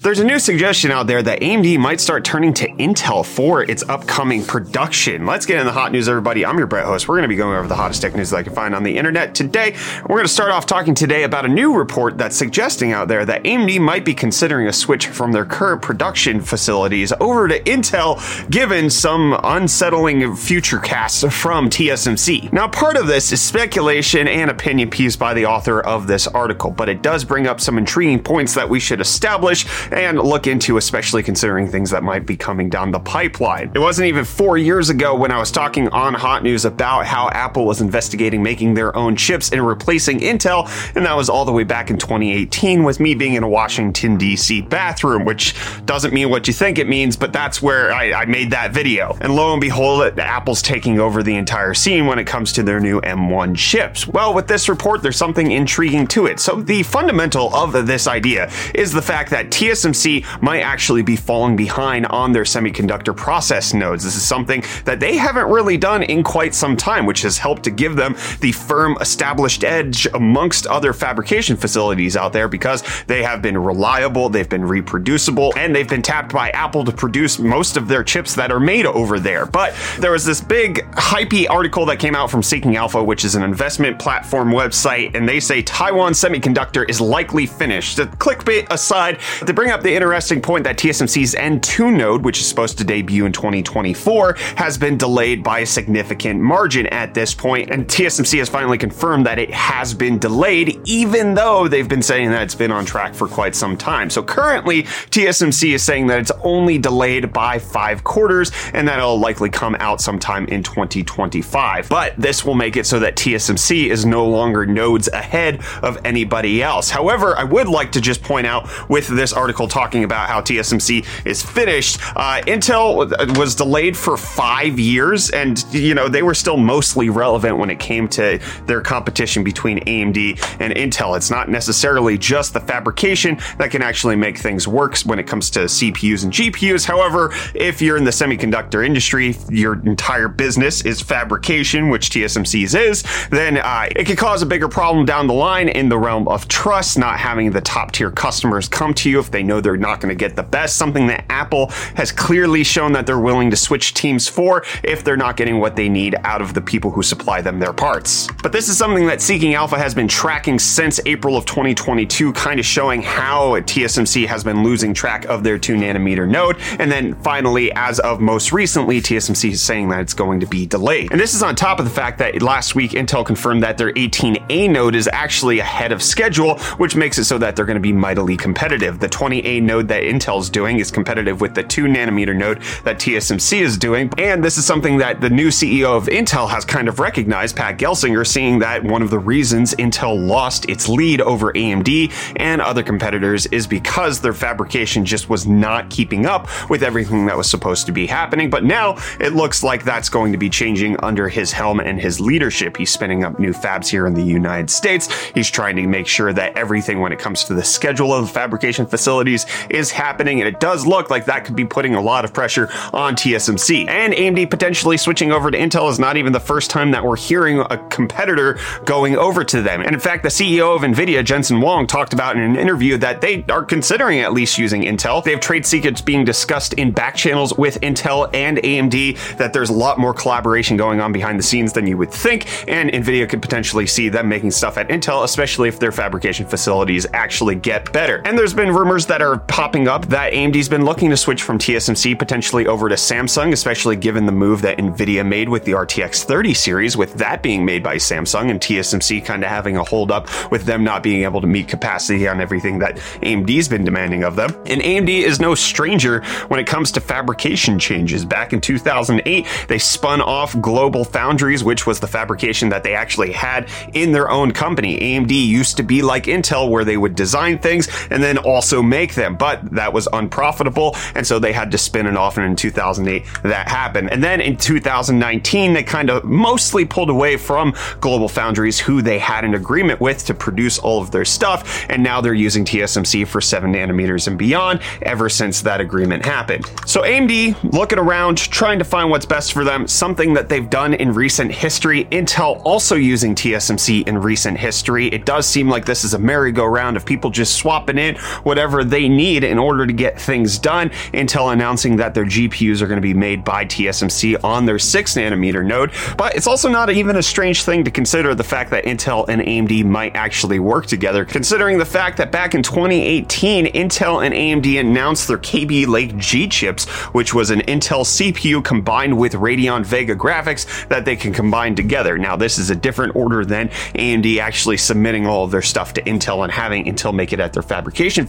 There's a new suggestion out there that AMD might start turning to Intel for its upcoming production. Let's get in the hot news, everybody. I'm your Brett host. We're going to be going over the hottest tech news that I can find on the internet today. We're going to start off talking today about a new report that's suggesting out there that AMD might be considering a switch from their current production facilities over to Intel, given some unsettling future casts from TSMC. Now, part of this is speculation and opinion piece by the author of this article, but it does bring up some intriguing points that we should establish and look into, especially considering things that might be coming down the pipeline. It wasn't even four years ago when I was talking on Hot News about how Apple was investigating making their own chips and replacing Intel, and that was all the way back in 2018 with me being in a Washington, D.C. bathroom, which doesn't mean what you think it means, but that's where I, I made that video. And lo and behold, Apple's taking over the entire scene when it comes to their new M1 chips. Well, with this report, there's something intriguing to it. So, the fundamental of this idea is the fact that TSMC TSMC might actually be falling behind on their semiconductor process nodes. This is something that they haven't really done in quite some time, which has helped to give them the firm established edge amongst other fabrication facilities out there because they have been reliable, they've been reproducible, and they've been tapped by Apple to produce most of their chips that are made over there. But there was this big hypey article that came out from Seeking Alpha, which is an investment platform website, and they say Taiwan Semiconductor is likely finished. The clickbait aside, they bring up the interesting point that TSMC's N2 node, which is supposed to debut in 2024, has been delayed by a significant margin at this point, and TSMC has finally confirmed that it has been delayed, even though they've been saying that it's been on track for quite some time. So currently, TSMC is saying that it's only delayed by five quarters, and that it'll likely come out sometime in 2025. But this will make it so that TSMC is no longer nodes ahead of anybody else. However, I would like to just point out with this article article talking about how TSMC is finished. Uh, Intel was delayed for five years, and you know they were still mostly relevant when it came to their competition between AMD and Intel. It's not necessarily just the fabrication that can actually make things work when it comes to CPUs and GPUs. However, if you're in the semiconductor industry, your entire business is fabrication, which TSMC's is, then uh, it could cause a bigger problem down the line in the realm of trust, not having the top tier customers come to you if they know they're not going to get the best, something that Apple has clearly shown that they're willing to switch teams for if they're not getting what they need out of the people who supply them their parts. But this is something that Seeking Alpha has been tracking since April of 2022, kind of showing how TSMC has been losing track of their 2 nanometer node. And then finally, as of most recently, TSMC is saying that it's going to be delayed. And this is on top of the fact that last week Intel confirmed that their 18A node is actually ahead of schedule, which makes it so that they're going to be mightily competitive. The 20 20A node that Intel's doing is competitive with the 2 nanometer node that TSMC is doing. And this is something that the new CEO of Intel has kind of recognized, Pat Gelsinger, seeing that one of the reasons Intel lost its lead over AMD and other competitors is because their fabrication just was not keeping up with everything that was supposed to be happening. But now it looks like that's going to be changing under his helm and his leadership. He's spinning up new fabs here in the United States. He's trying to make sure that everything when it comes to the schedule of the fabrication facility is happening, and it does look like that could be putting a lot of pressure on TSMC. And AMD potentially switching over to Intel is not even the first time that we're hearing a competitor going over to them. And in fact, the CEO of NVIDIA, Jensen Huang, talked about in an interview that they are considering at least using Intel. They have trade secrets being discussed in back channels with Intel and AMD, that there's a lot more collaboration going on behind the scenes than you would think, and NVIDIA could potentially see them making stuff at Intel, especially if their fabrication facilities actually get better. And there's been rumors that are popping up that AMD's been looking to switch from TSMC potentially over to Samsung, especially given the move that Nvidia made with the RTX 30 series, with that being made by Samsung and TSMC kind of having a hold up with them not being able to meet capacity on everything that AMD's been demanding of them. And AMD is no stranger when it comes to fabrication changes. Back in 2008, they spun off Global Foundries, which was the fabrication that they actually had in their own company. AMD used to be like Intel, where they would design things and then also make make them, but that was unprofitable. And so they had to spin it off. And in 2008, that happened. And then in 2019, they kind of mostly pulled away from Global Foundries, who they had an agreement with to produce all of their stuff. And now they're using TSMC for seven nanometers and beyond ever since that agreement happened. So AMD looking around, trying to find what's best for them, something that they've done in recent history. Intel also using TSMC in recent history. It does seem like this is a merry-go-round of people just swapping in whatever they need in order to get things done. Intel announcing that their GPUs are going to be made by TSMC on their 6 nanometer node. But it's also not even a strange thing to consider the fact that Intel and AMD might actually work together, considering the fact that back in 2018, Intel and AMD announced their Kaby Lake G chips, which was an Intel CPU combined with Radeon Vega graphics that they can combine together. Now, this is a different order than AMD actually submitting all of their stuff to Intel and having Intel make it at their fabrication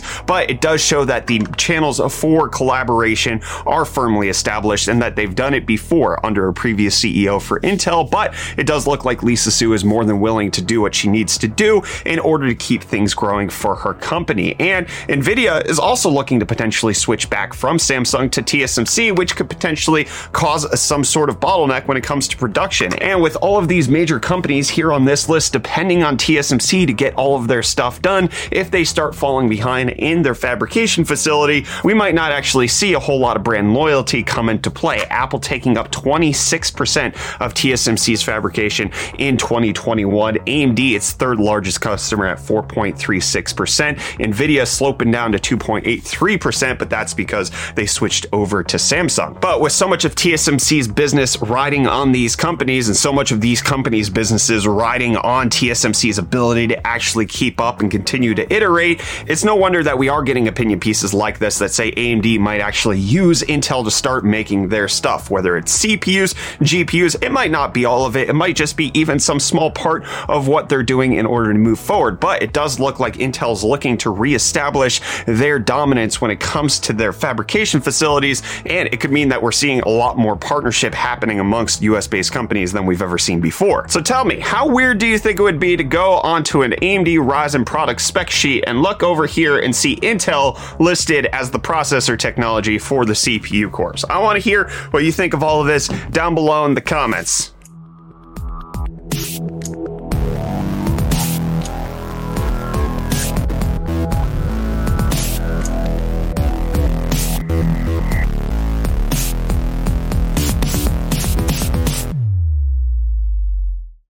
facilities, but it does show that the channels for collaboration are firmly established and that they've done it before under a previous CEO for Intel, but it does look like Lisa Su is more than willing to do what she needs to do in order to keep things growing for her company. And Nvidia is also looking to potentially switch back from Samsung to TSMC, which could potentially cause some sort of bottleneck when it comes to production. And with all of these major companies here on this list depending on TSMC to get all of their stuff done, if they start falling behind in their fabrication facility, we might not actually see a whole lot of brand loyalty come into play. Apple taking up 26% of TSMC's fabrication in 2021. AMD, its third largest customer at 4.36%. Nvidia sloping down to 2.83%, but that's because they switched over to Samsung. But with so much of TSMC's business riding on these companies and so much of these companies' businesses riding on TSMC's ability to actually keep up and continue to iterate, it's no wonder that we are getting opinion pieces like this that say AMD might actually use Intel to start making their stuff, whether it's CPUs, GPUs, it might not be all of it. It might just be even some small part of what they're doing in order to move forward. But it does look like Intel's looking to reestablish their dominance when it comes to their fabrication facilities. And it could mean that we're seeing a lot more partnership happening amongst US based companies than we've ever seen before. So tell me, how weird do you think it would be to go onto an AMD Ryzen product spec sheet and look over here and see Intel listed as the processor technology for the CPU cores? I want to hear what you think of all of this down below in the comments.